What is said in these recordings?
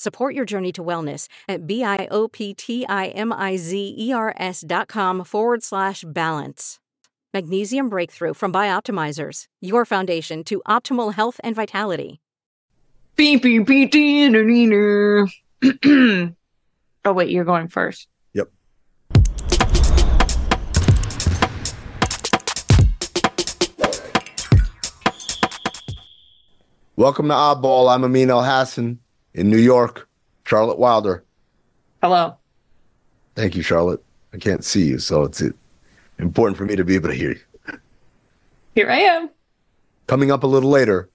Support your journey to wellness at B-I-O-P-T-I-M-I-Z-E-R-S dot com forward slash balance. Magnesium Breakthrough from Bioptimizers, your foundation to optimal health and vitality. Beep, beep, beep, dee-dee-dee-dee. oh, wait, you're going first. Yep. Welcome to Oddball. I'm Amin El Hassan in New York. Charlotte Wilder. Hello. Thank you, Charlotte. I can't see you, so it's important for me to be able to hear you. Here I am. Coming up a little later,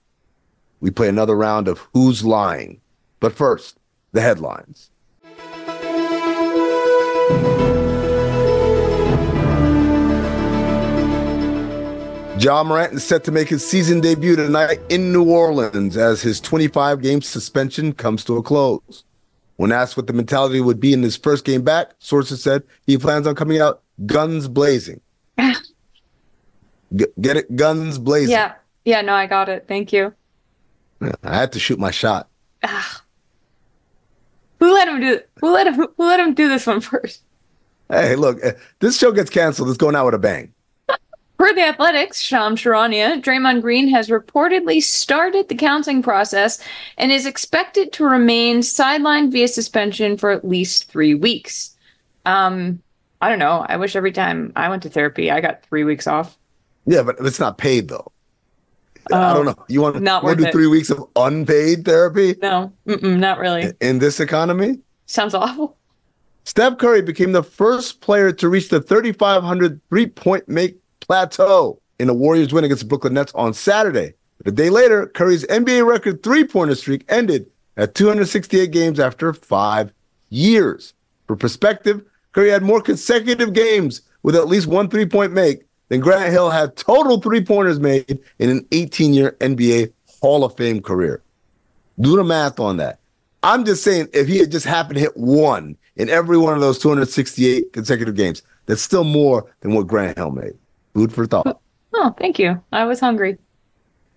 we play another round of Who's Lying. But first, the headlines. Ja Morant is set to make his season debut tonight in New Orleans as his 25 game suspension comes to a close. When asked what the mentality would be in his first game back, sources said he plans on coming out guns blazing. G- get it? Guns blazing. Yeah. Yeah, no, I got it. Thank you. I had to shoot my shot. Who let him do who let him who let him do this one first? Hey, look, eh, this show gets canceled. It's going out with a bang. Per the Athletics, Shams Charania, Draymond Green has reportedly started the counseling process and is expected to remain sidelined via suspension for at least three weeks. Um, I don't know. I wish every time I went to therapy, I got three weeks off. Yeah, but it's not paid though. I don't know. You want, not you want worth to do it. three weeks of unpaid therapy No, not really. in this economy? Sounds awful. Steph Curry became the first player to reach the 3,500 three point make plateau in the Warriors win against the Brooklyn Nets on Saturday. But a day later, Curry's NBA record three pointer streak ended at 268 games after five years. For perspective, Curry had more consecutive games with at least one three point make than Grant Hill had total three pointers made in an 18 year NBA Hall of Fame career. Do the math on that. I'm just saying, if he had just happened to hit one in every one of those 268 consecutive games, that's still more than what Grant Hill made. Food for thought. Oh, oh, thank you. I was hungry.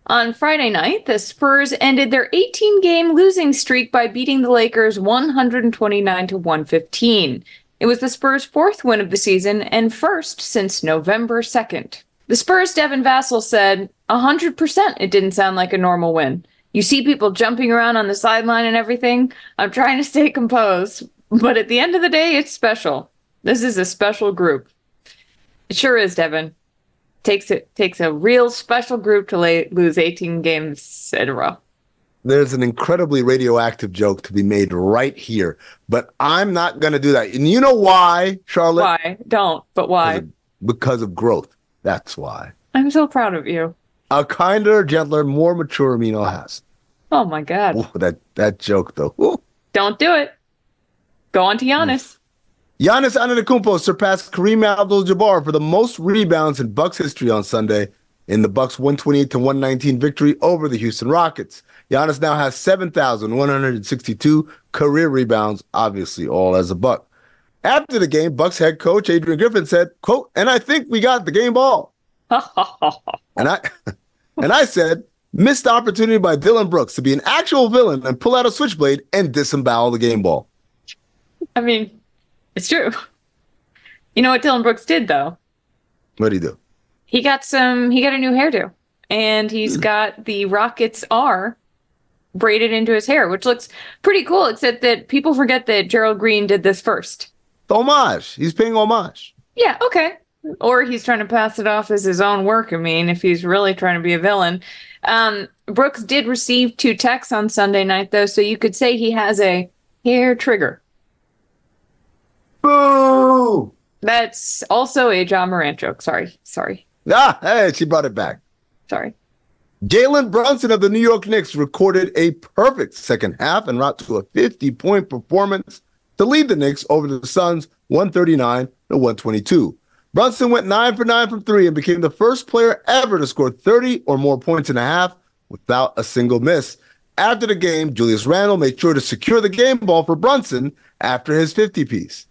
On Friday night, the Spurs ended their 18 game losing streak by beating the Lakers 129 to 115. It was the Spurs' fourth win of the season and first since November 2nd. The Spurs' Devin Vassell said, 100% it didn't sound like a normal win. You see people jumping around on the sideline and everything. I'm trying to stay composed, but at the end of the day, it's special. This is a special group. It sure is, Devin takes it takes a real special group to lay, lose 18 games in a row. There's an incredibly radioactive joke to be made right here, but I'm not going to do that. And you know why, Charlotte? Why? Don't. But why? Because of growth. That's why. I'm so proud of you. A kinder, gentler, more mature Amin El Hassan. Oh my god. Ooh, that that joke though. Ooh. Don't do it. Go on to Giannis. Giannis Antetokounmpo surpassed Kareem Abdul-Jabbar for the most rebounds in Bucks history on Sunday in the Bucks 128 to 119 victory over the Houston Rockets. Giannis now has 7,162 career rebounds, obviously all as a Buck. After the game, Bucks head coach Adrian Griffin said, quote, and I think we got the game ball. and I and I said, missed opportunity by Dillon Brooks to be an actual villain and pull out a switchblade and disembowel the game ball. I mean, it's true. You know what Dillon Brooks did though? What did he do? He got some he got a new hairdo. And he's got the Rockets R braided into his hair, which looks pretty cool, except that people forget that Gerald Green did this first. Homage. He's paying homage. Yeah, okay. Or he's trying to pass it off as his own work. I mean, if he's really trying to be a villain. Um, Brooks did receive two texts on Sunday night, though, so you could say he has a hair trigger. Boo! That's also a Ja Morant joke. Sorry. Sorry. Ah, hey, she brought it back. Sorry. Jalen Brunson of the New York Knicks recorded a perfect second half and route to a 50 point performance to lead the Knicks over the Suns 139 to 122. Brunson went 9 for 9 from 3 and became the first player ever to score 30 or more points in a half without a single miss. After the game, Julius Randle made sure to secure the game ball for Brunson after his 50 piece.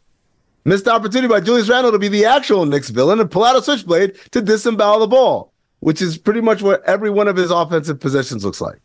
Missed opportunity by Julius Randle to be the actual Knicks villain and pull out a switchblade to disembowel the ball, which is pretty much what every one of his offensive possessions looks like.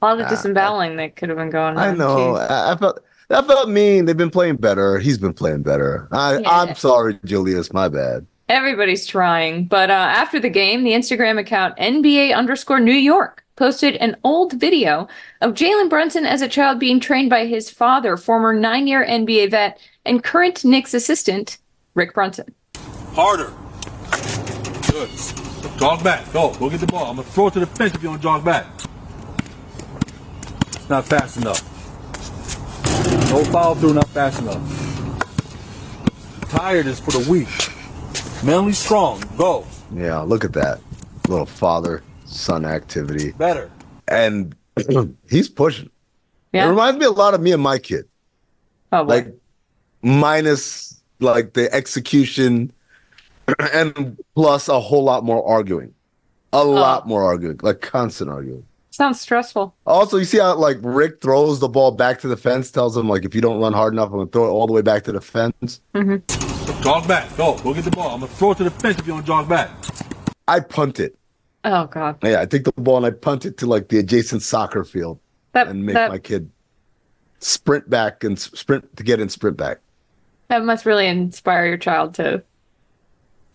A lot of disemboweling that could have been going on. I know. I, I felt that felt mean. They've been playing better. He's been playing better. I, Yeah. I'm sorry, Julius. My bad. Everybody's trying. But uh, after the game, the Instagram account NBA underscore New York posted an old video of Jalen Brunson as a child being trained by his father, former nine year NBA vet and current Knicks assistant, Rick Brunson. Harder. Good. Jog back. Go. Go get the ball. I'm gonna throw it to the fence if you don't jog back. It's not fast enough. No follow through, not fast enough. Tired is for the weak. Mentally strong. Go. Yeah, look at that little father son activity, Better. and he's pushing. Yeah. It reminds me a lot of me and my kid. oh, boy. like minus like the execution and plus a whole lot more arguing a oh. lot more arguing like constant arguing sounds stressful. also you see how like rick throws the ball back to the fence tells him like if you don't run hard enough i'm gonna throw it all the way back to the fence mm-hmm. Jog back. Go. Go get the ball. I'm gonna throw it to the fence if you don't jog back. i punt it Oh, God. yeah i take the ball and i punt it to like the adjacent soccer field That, and make that, my kid sprint back and sprint to get in sprint back that must really inspire your child to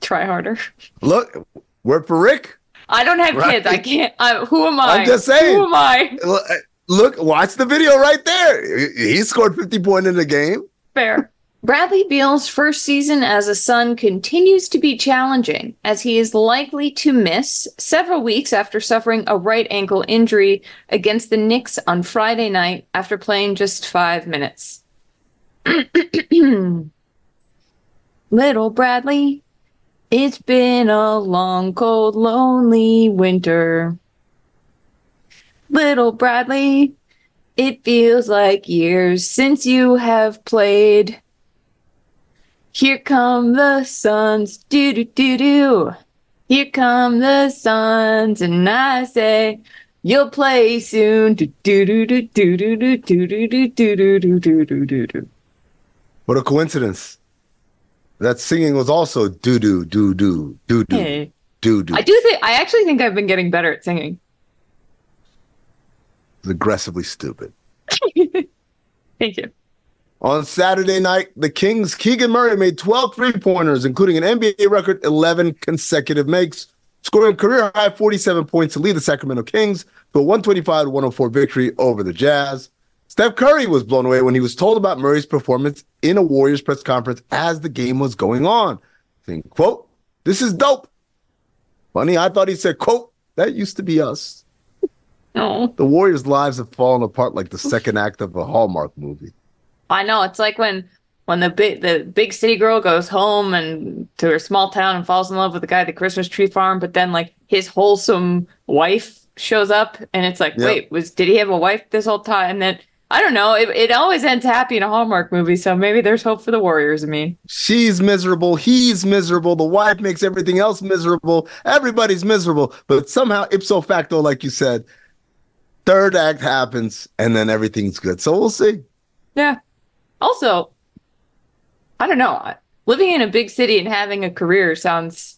try harder. look work for rick I don't have Right. kids. I can't. I, who am I? I'm just saying. Who am I? Look- uh, look watch the video right there he scored 50 points in the game Fair. Bradley Beal's first season as a Sun continues to be challenging, as he is likely to miss several weeks after suffering a right ankle injury against the Knicks on Friday night after playing just five minutes. Little Bradley, it's been a long, cold, lonely winter. Little Bradley, it feels like years since you have played. Here come the suns, do do do do. Here come the suns, and I say you'll play soon. Do do do do do do do do do do do do do do do do. What a coincidence. That singing was also doo doo doo doo doo doo Hey. doo doo. I do think I actually think I've been getting better at singing. It's aggressively stupid. Thank you. On Saturday night, the Kings' Keegan Murray made 12 three pointers, including an NBA record 11 consecutive makes, scoring a career high 47 points to lead the Sacramento Kings to a 125 104 victory over the Jazz. Steph Curry was blown away when he was told about Murray's performance in a Warriors press conference as the game was going on. Saying, quote, this is dope. Funny, I thought he said, quote, that used to be us. No, The Warriors' lives have fallen apart like the second act of a Hallmark movie. I know it's like when when the big the big city girl goes home and to her small town and falls in love with the guy at the Christmas tree farm, but then like his wholesome wife shows up and it's like, Yep. wait, was did he have a wife this whole time? And then I don't know. It, it always ends happy in a Hallmark movie, so maybe there's hope for the Warriors. I mean, She's miserable. He's miserable. The wife makes everything else miserable. Everybody's miserable. But somehow, ipso facto, like you said, third act happens and then everything's good. So we'll see. yeah. Also, I don't know. Living in a big city and having a career sounds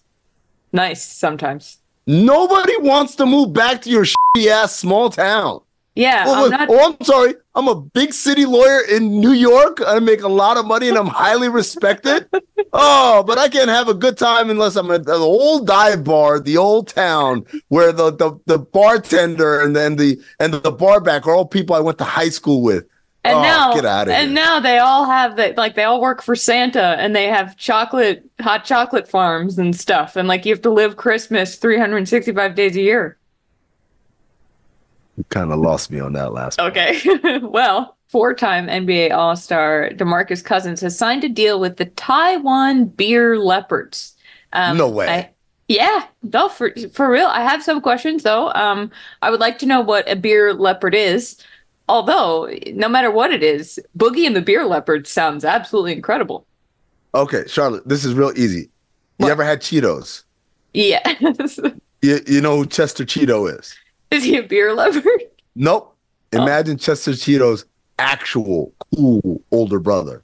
nice sometimes. Nobody wants to move back to your shitty ass small town. Yeah, Oh, I'm not. oh, I'm sorry. I'm a big city lawyer in New York. I make a lot of money and I'm highly respected. Oh, but I can't have a good time unless I'm at the old dive bar, the old town, where the the, the bartender and then the and the bar back are all people I went to high school with. and Oh, now, get outta and here. now they all have that. Like they all work for Santa, and they have chocolate, hot chocolate farms and stuff. And like you have to live Christmas 365 days a year. You kind of lost me on that last. one. Okay. well, four time NBA All Star DeMarcus Cousins has signed a deal with the Taiwan Beer Leopards. Um, No way. I- yeah, no, for, for real. I have some questions though. Um, I would like to know what a beer leopard is. Although, no matter what it is, Boogie and the Beer Leopard sounds absolutely incredible. Okay, Charlotte, this is real easy. You What? ever had Cheetos? Yeah. You, you know who Chester Cheeto is? Is he a beer leopard? Nope. Oh. Imagine Chester Cheeto's actual cool older brother.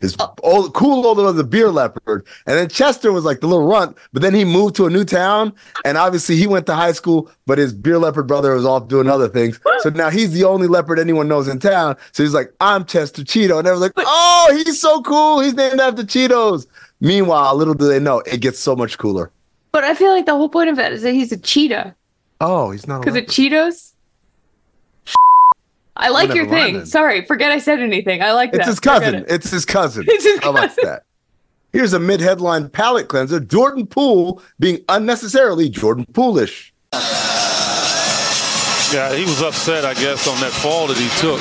His Oh. old, cool older brother, the beer leopard. And then Chester was like the little runt, but then he moved to a new town. And obviously he went to high school, but his beer leopard brother was off doing other things. So now he's the only leopard anyone knows in town. So he's like, I'm Chester Cheeto. And everyone's like, oh, he's so cool. He's named after Cheetos. Meanwhile, little do they know, it gets so much cooler. But I feel like the whole point of that is that he's a cheetah. Oh, he's not Because of. Cheetos? I like your thing. Ryan. Sorry, forget I said anything. I like that. It's that. his cousin. it. It's his cousin. It's his How about cousin. that? Here's a mid-headline palate cleanser: Jordan Poole being unnecessarily Jordan Poolish. Yeah, he was upset, I guess, on that fall that he took.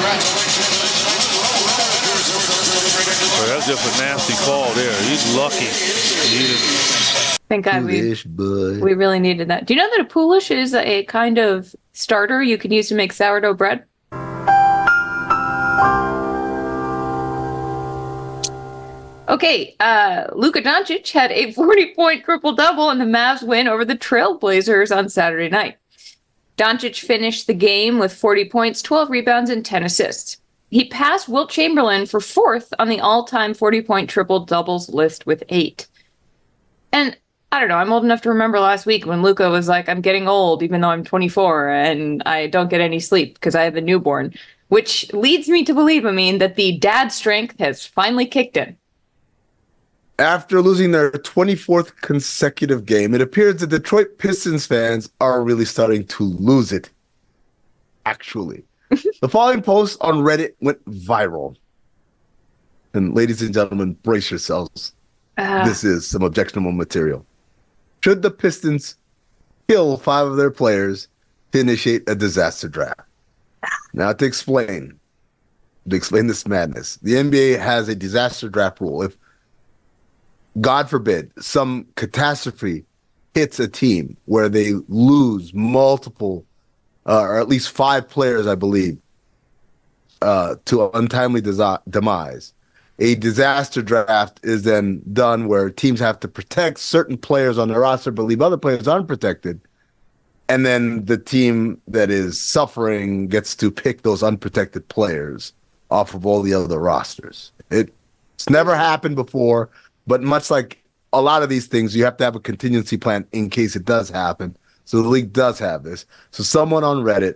But that's just a nasty fall there. He's lucky. He didn't Thank God we, Poolish, bud. we really needed that. Do you know that a poolish is a kind of starter you can use to make sourdough bread? Okay, uh, Luka Doncic had a 40 point triple double in the Mavs win over the Trailblazers on Saturday night. Doncic finished the game with 40 points, 12 rebounds, and 10 assists. He passed Wilt Chamberlain for fourth on the all time 40 point triple doubles list with eight. And I don't know, I'm old enough to remember last week when Luka was like, I'm getting old, even though I'm 24 and I don't get any sleep because I have a newborn, which leads me to believe, I mean, that the dad strength has finally kicked in. After losing their 24th consecutive game, it appears the Detroit Pistons fans are really starting to lose it. Actually, the following post on Reddit went viral. And ladies and gentlemen, brace yourselves. Uh, this is some objectionable material. Should the Pistons kill five of their players to initiate a disaster draft? Now, to explain, to explain this madness, the NBA has a disaster draft rule. If, God forbid, some catastrophe hits a team where they lose multiple, uh, or at least five players, I believe, uh, to untimely desi- demise, a disaster draft is then done where teams have to protect certain players on their roster but leave other players unprotected. And then the team that is suffering gets to pick those unprotected players off of all the other rosters. It, it's never happened before but much like a lot of these things you have to have a contingency plan in case it does happen. So the league does have this. So someone on reddit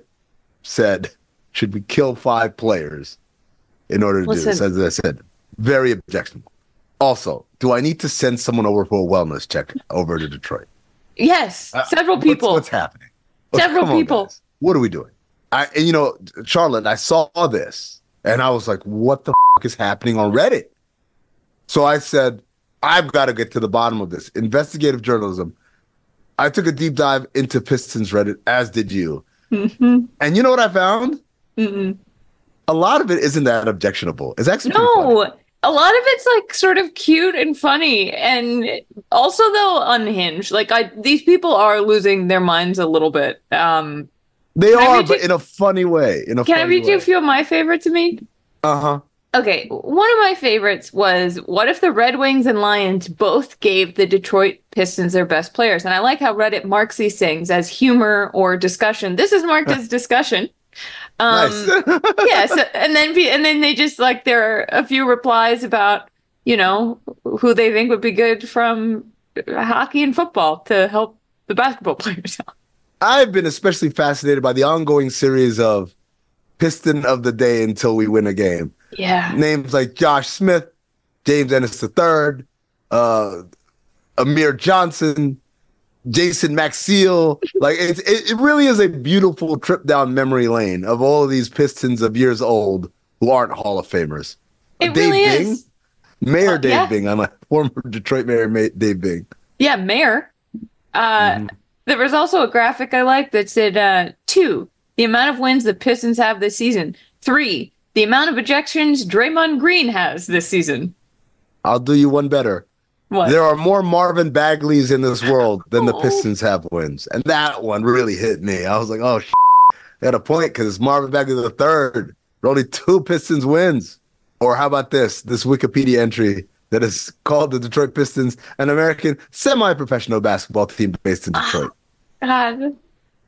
said should we kill five players in order to do this? As i said very objectionable. Also, do I need to send someone over for a wellness check over to Detroit? yes, Uh, several what's- people. What's, happening? Several people. guys. What are we doing? I and you know, Charlotte, I saw this and I was like, what the f- is happening on Reddit? So I said, I've got to get to the bottom of this. Investigative journalism. I took a deep dive into Pistons Reddit, as did you. Mhm. And you know what I found? Mm-mm. A lot of it isn't that objectionable. It's actually. No, a lot of it's like sort of cute and funny, and also though unhinged. Like I, these people are losing their minds a little bit. Um, They are, but you- in a funny way. In a Can I read you a few of my favorites, Amin? Uh huh. Okay, one of my favorites was what if the Red Wings and Lions both gave the Detroit Pistons their best players? And I like how Reddit marks these things as humor or discussion. This is marked as discussion. Um, nice. yeah, so, and then and then they just like there are a few replies about you know who they think would be good from hockey and football to help the basketball players out. I've been especially fascinated by the ongoing series of Piston of the Day until we win a game. Yeah, Names like Josh Smith, James Ennis III, uh, Amir Johnson, Jason Maxiell. Like it's, it, it really is a beautiful trip down memory lane of all of these Pistons of years old who aren't Hall of Famers. it Dave really Bing, is. Mayor Uh, Dave yeah. Bing. I'm a former Detroit Mayor Ma- Dave Bing. Yeah, mayor. Uh, Mm-hmm. There was also a graphic I liked that said uh, two, the amount of wins the Pistons have this season. Three, the amount of ejections Draymond Green has this season. I'll do you one better. What? There are more Marvin Bagleys in this world than the Oh. Pistons have wins, and that one really hit me. I was like, "Oh, shit. they had a point because Marvin Bagley the third. There only two Pistons wins." Or how about this? This Wikipedia entry that is called the Detroit Pistons, an American semi-professional basketball team based in Detroit. Ah, God.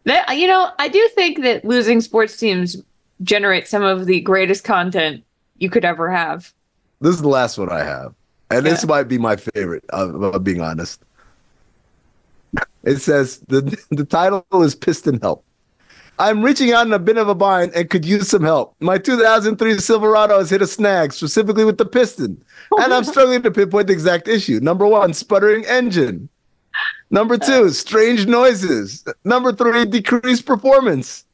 That, you know, I do think that losing sports teams generate some of the greatest content you could ever have. This is the last one I have, and this might be my favorite. Uh, of, of being honest, it says the the title is Piston Help. I'm reaching out in a bit of a bind and could use some help. My 2003 Silverado has hit a snag, specifically with the piston, and I'm struggling to pinpoint the exact issue. Number one, sputtering engine. Number two, strange noises. Number three, decreased performance.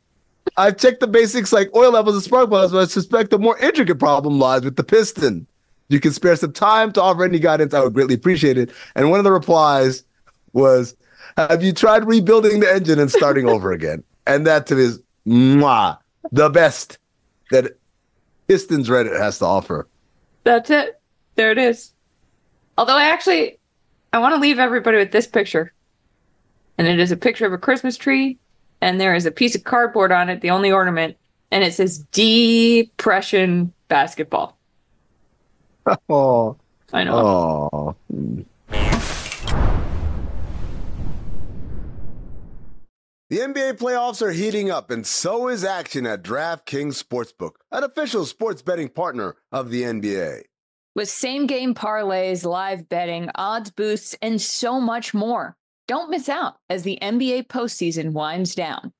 I've checked the basics like oil levels and spark plugs, but I suspect the more intricate problem lies with the piston. You can spare some time to offer any guidance, I would greatly appreciate it. And one of the replies was, Have you tried rebuilding the engine and starting over again? And that to me is mwah, the best that Pistons Reddit has to offer. That's it. There it is. Although I actually, I want to leave everybody with this picture. And it is a picture of a Christmas tree, and there is a piece of cardboard on it, the only ornament, and it says Depression Basketball. Oh, I know. oh. The NBA playoffs are heating up, and so is action at DraftKings Sportsbook, an official sports betting partner of the NBA. With same game parlays, live betting, odds boosts, and so much more. Don't miss out as the NBA postseason winds down.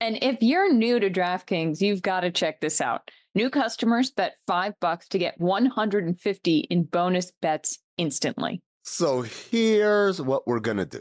And if you're new to DraftKings, you've got to check this out. New customers bet five bucks to get 150 in bonus bets instantly. So here's what we're going to do.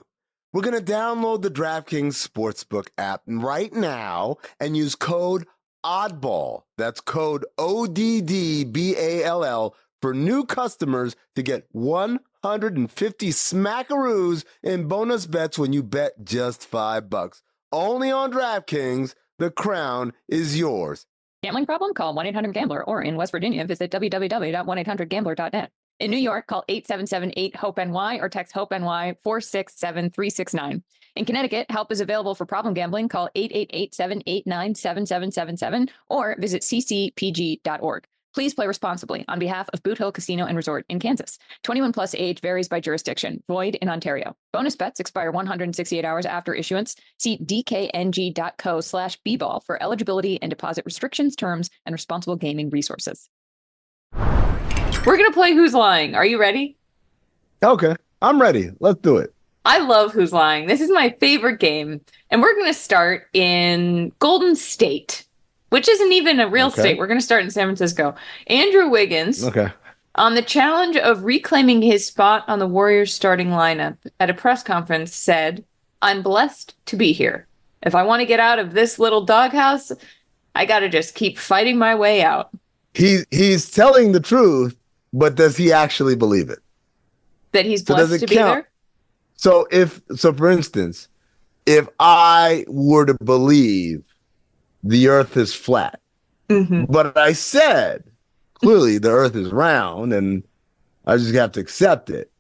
We're going to download the DraftKings Sportsbook app right now and use code ODDBALL. That's code O D D B A L L for new customers to get 150 smackaroos in bonus bets when you bet just 5 bucks. Only on DraftKings, the crown is yours. Gambling problem? Call 1 800 Gambler or in West Virginia, visit www.1800Gambler.net. In New York, call 877 8 HOPE NY or text HOPE NY 467 369. In Connecticut, help is available for problem gambling. Call 888 789 7777 or visit ccpg.org. Please play responsibly on behalf of Boot Hill Casino and Resort in Kansas. 21 plus age varies by jurisdiction. Void in Ontario. Bonus bets expire 168 hours after issuance. See dkng.co slash bball for eligibility and deposit restrictions, terms, and responsible gaming resources. We're going to play Who's Lying. Are you ready? Okay, I'm ready. Let's do it. I love Who's Lying. This is my favorite game. And we're going to start in Golden State, which isn't even a real Okay. state. We're going to start in San Francisco. Andrew Wiggins, Okay. on the challenge of reclaiming his spot on the Warriors starting lineup at a press conference, said, I'm blessed to be here. If I want to get out of this little doghouse, I got to just keep fighting my way out. He he's telling the truth, but does he actually believe it? That he's So blessed it to be there. So if so for instance, if I were to believe the earth is flat, hmm but I said clearly the earth is round and I just have to accept it.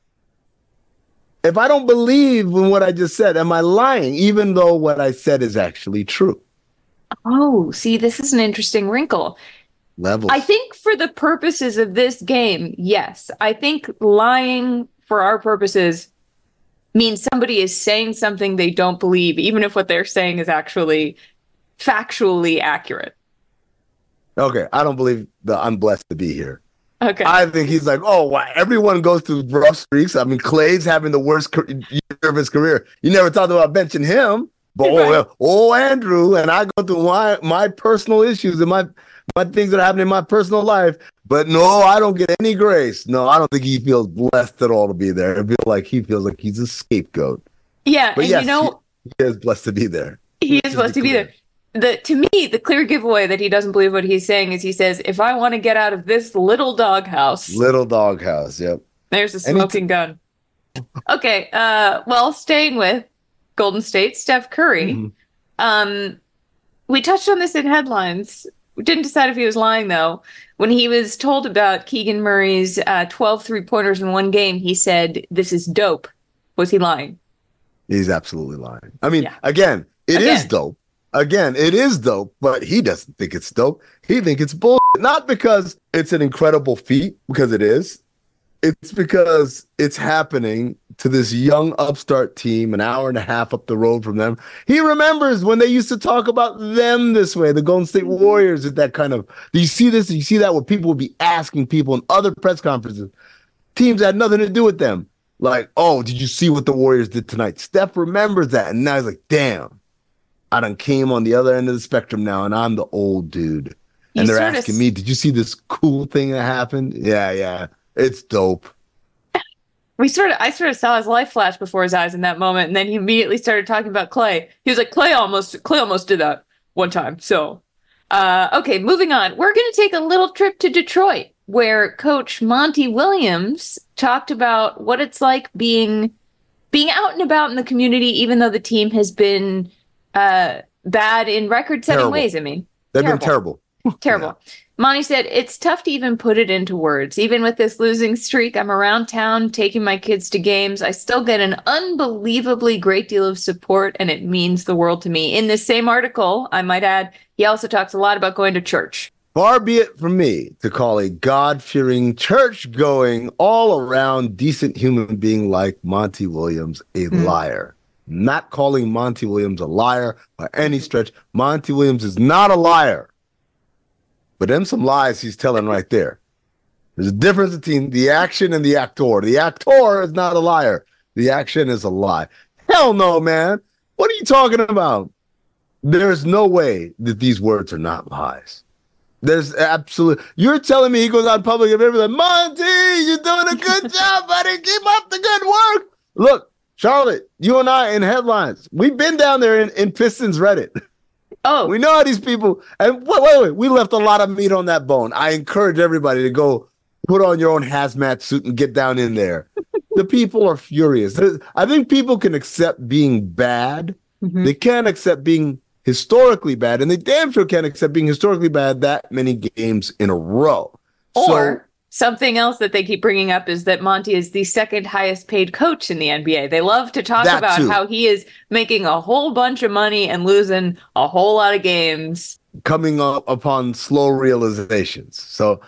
If I don't believe in what I just said, am I lying even though what I said is actually true? Oh, see, this is an interesting wrinkle. Levels. I think for the purposes of this game, yes. I think lying for our purposes means somebody is saying something they don't believe, even if what they're saying is actually factually accurate. Okay, I don't believe the I'm blessed to be here. Okay. I think he's like, oh, wow, everyone goes through rough streaks. I mean, Clay's having the worst year of his career. You never talked about benching him, but oh, Right. oh, Andrew, and I go through my my personal issues and my my things that are happening in my personal life. But no, I don't get any grace. No, I don't think he feels blessed at all to be there. I feel like he feels like he's a scapegoat. yeah, But and yes, you know, he, he is blessed to be there. he is the to be there. The to me, the clear giveaway that he doesn't believe what he's saying is he says, if I want to get out of this little doghouse, Little doghouse. Yep. There's a smoking gun. Okay, uh, well, staying with Golden State, Steph Curry. Mhm. Um, we touched on this in headlines. We didn't decide if he was lying though. When he was told about Keegan Murray's uh, 12 three pointers in one game, he said, "This is dope." Was he lying? He's absolutely lying. I mean, Yeah. again, it is Again. dope. Again, it is dope, but he doesn't think it's dope. He think it's bull. Not because it's an incredible feat, because it is. It's because it's happening to this young upstart team an hour and a half up the road from them. He remembers when they used to talk about them this way, the Golden State Warriors at that kind of. Do you see this? Do you see that where people would be asking people in other press conferences, teams that had nothing to do with them. Like, oh, did you see what the Warriors did tonight? Steph remembers that. And now he's like, damn, I done came on the other end of the spectrum now, and I'm the old dude. You and they're asking me, did you see this cool thing that happened? Yeah, yeah. It's dope. We sort of, I sort of saw his life flash before his eyes in that moment, and then he immediately started talking about Clay. He was like, "Clay almost, Clay almost did that one time." So, uh, okay, moving on. We're going to take a little trip to Detroit, where Coach Monty Williams talked about what it's like being being out and about in the community, even though the team has been uh, bad in record-setting ways. I mean, They've Terrible. been terrible. Terrible. Monty said, It's tough to even put it into words. Even with this losing streak, I'm around town taking my kids to games. I still get an unbelievably great deal of support, and it means the world to me. In this same article, I might add, he also talks a lot about going to church. Far be it from me to call a God fearing, church going, all around decent human being like Monty Williams a Hmm. liar. Not calling Monty Williams a liar by any stretch. Monty Williams is not a liar. But them some lies he's telling right there. There's a difference between the action and the actor. The actor is not a liar. The action is a lie. Hell no, man. What are you talking about? There's no way that these words are not lies. There's absolute. You're telling me he goes out in public and everybody's like, Monty, you're doing a good job, buddy. Keep up the good work. Look, Charlotte, you and I in headlines. We've been down there in, in Pistons Reddit. Oh, We know how these people. And wait, wait, wait. We left a lot of meat on that bone. I encourage everybody to go put on your own hazmat suit and get down in there. the people are furious. I think people can accept being bad. Mhm. They can't accept being historically bad, and they damn sure can't accept being historically bad that many games in a row. or something else that they keep bringing up is that Monty is the second highest paid coach in the NBA. They love to talk That about too. how he is making a whole bunch of money and losing a whole lot of games. coming up upon slow realizations. So,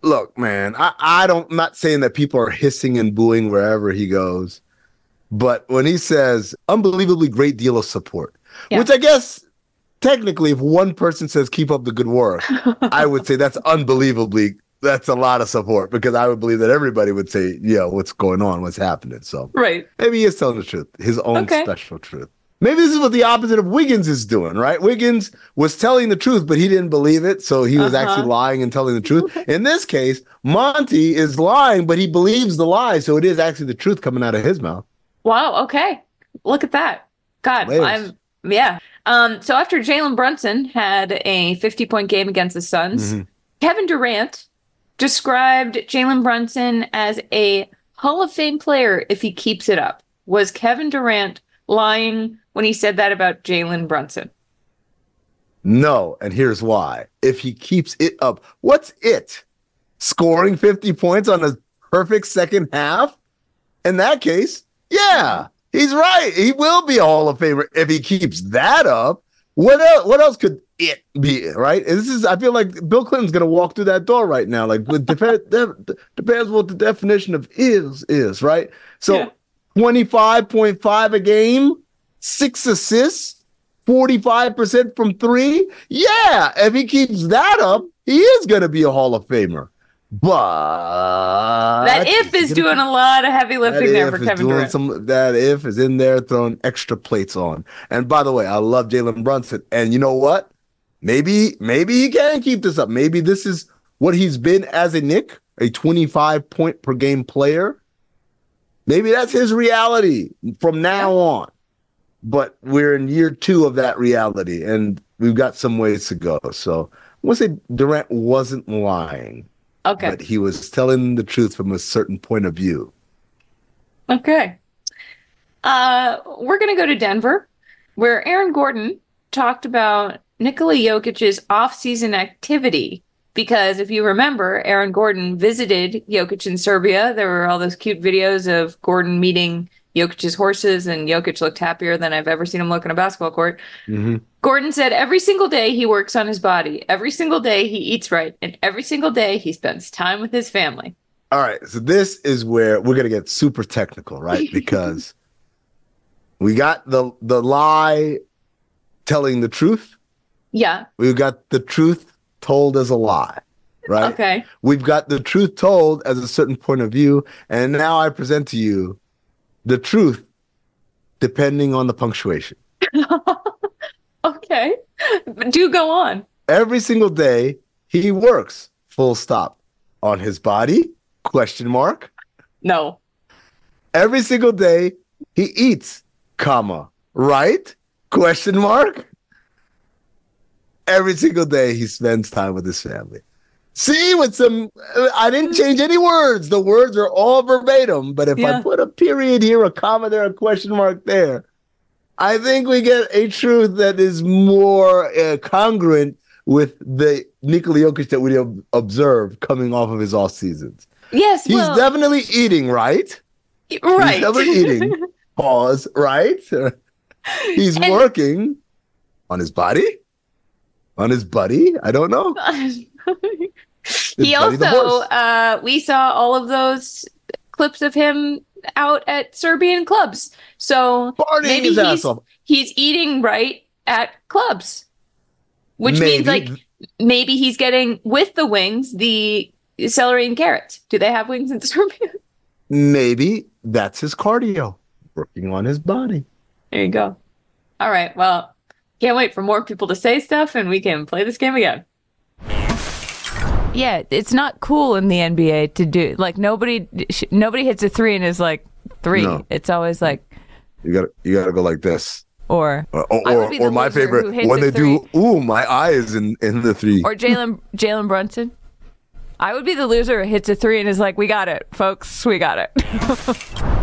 look, man, I, I don't, I'm not saying that people are hissing and booing wherever he goes, but when he says unbelievably great deal of support, Yeah. which I guess technically, if one person says keep up the good work, I would say that's unbelievably. That's a lot of support because I would believe that everybody would say, "Yeah, what's going on? What's happening?" So Right. Maybe he is telling the truth, his own Okay. special truth. Maybe this is what the opposite of Wiggins is doing, right? Wiggins was telling the truth, but he didn't believe it, so he was Uh-huh. actually lying and telling the truth. In this case, Monty is lying, but he believes the lie, so it is actually the truth coming out of his mouth. Wow. Okay. Look at that. God, Layers. I'm yeah. Um. So after Jalen Brunson had a 50 point game against the Suns, Mhm. Kevin Durant described Jalen Brunson as a Hall of Fame player if he keeps it up. Was Kevin Durant lying when he said that about Jalen Brunson? No, and here's why. If he keeps it up, what's it? Scoring 50 points on a perfect second half? In that case, yeah, he's right. He will be a Hall of Famer if he keeps that up. What else? What else could it be? Right? This is. I feel like Bill Clinton's gonna walk through that door right now. Like, with depend, de- depends what the definition of is is. Right? So, twenty five point five a game, six assists, forty five percent from three. Yeah, if he keeps that up, he is gonna be a Hall of Famer. But That if is doing a lot of heavy lifting there for Kevin Durant. some that if is in there throwing extra plates on. And by the way, I love Jalen Brunson. And you know what? Maybe maybe he can keep this up. Maybe this is what he's been as a Knick, a 25 point per game player. Maybe that's his reality from now on. But we're in year two of that reality, and we've got some ways to go. So I want to say Durant wasn't lying, Okay. but he was telling the truth from a certain point of view. Okay. Uh, we're going to go to Denver, where Aaron Gordon talked about Nikola Jokic's off-season activity. Because if you remember, Aaron Gordon visited Jokic in Serbia. There were all those cute videos of Gordon meeting Jokic's horses, and Jokic looked happier than I've ever seen him look on a basketball court. Mm-hmm. Gordon said every single day he works on his body, every single day he eats right, and every single day he spends time with his family. All right, so this is where we're gonna get super technical, right? Because we got the the lie telling the truth. Yeah. We've got the truth told as a lie, right? Okay. We've got the truth told as a certain point of view, and now I present to you the truth depending on the punctuation. Okay. Do go on. Every single day he works, full stop, on his body, question mark. No. Every single day he eats, comma, right? Question mark. Every single day he spends time with his family. See, with some, I didn't change any words. The words are all verbatim. But if Yeah. I put a period here, a comma there, a question mark there, I think we get a truth that is more uh, congruent with the Nikola Jokic that we ob- observe coming off of his off seasons. Yes, He's well, definitely eating, right? right. He's definitely eating. Pause, right? He's And- working on his body, on his buddy. I don't know. he His buddy the also, uh, we saw all of those clips of him out at Serbian clubs. So Partying maybe his he's, he's eating right at clubs, which means like maybe he's getting with the wings the celery and carrots. Do they have wings in Serbia? Maybe that's his cardio, working on his body. There you go. All right. Well, can't wait for more people to say stuff and we can play this game again. Yeah, it's not cool in the NBA to do like nobody nobody hits a three and is like three. No. It's always like You got to you got to go like this. or uh, Or, or, or, be the or my favorite when a they do. Ooh, my eye is in in the three. or Jalen Jalen Brunson. I would be the loser who hits a three and is like, "We got it, folks. We got it."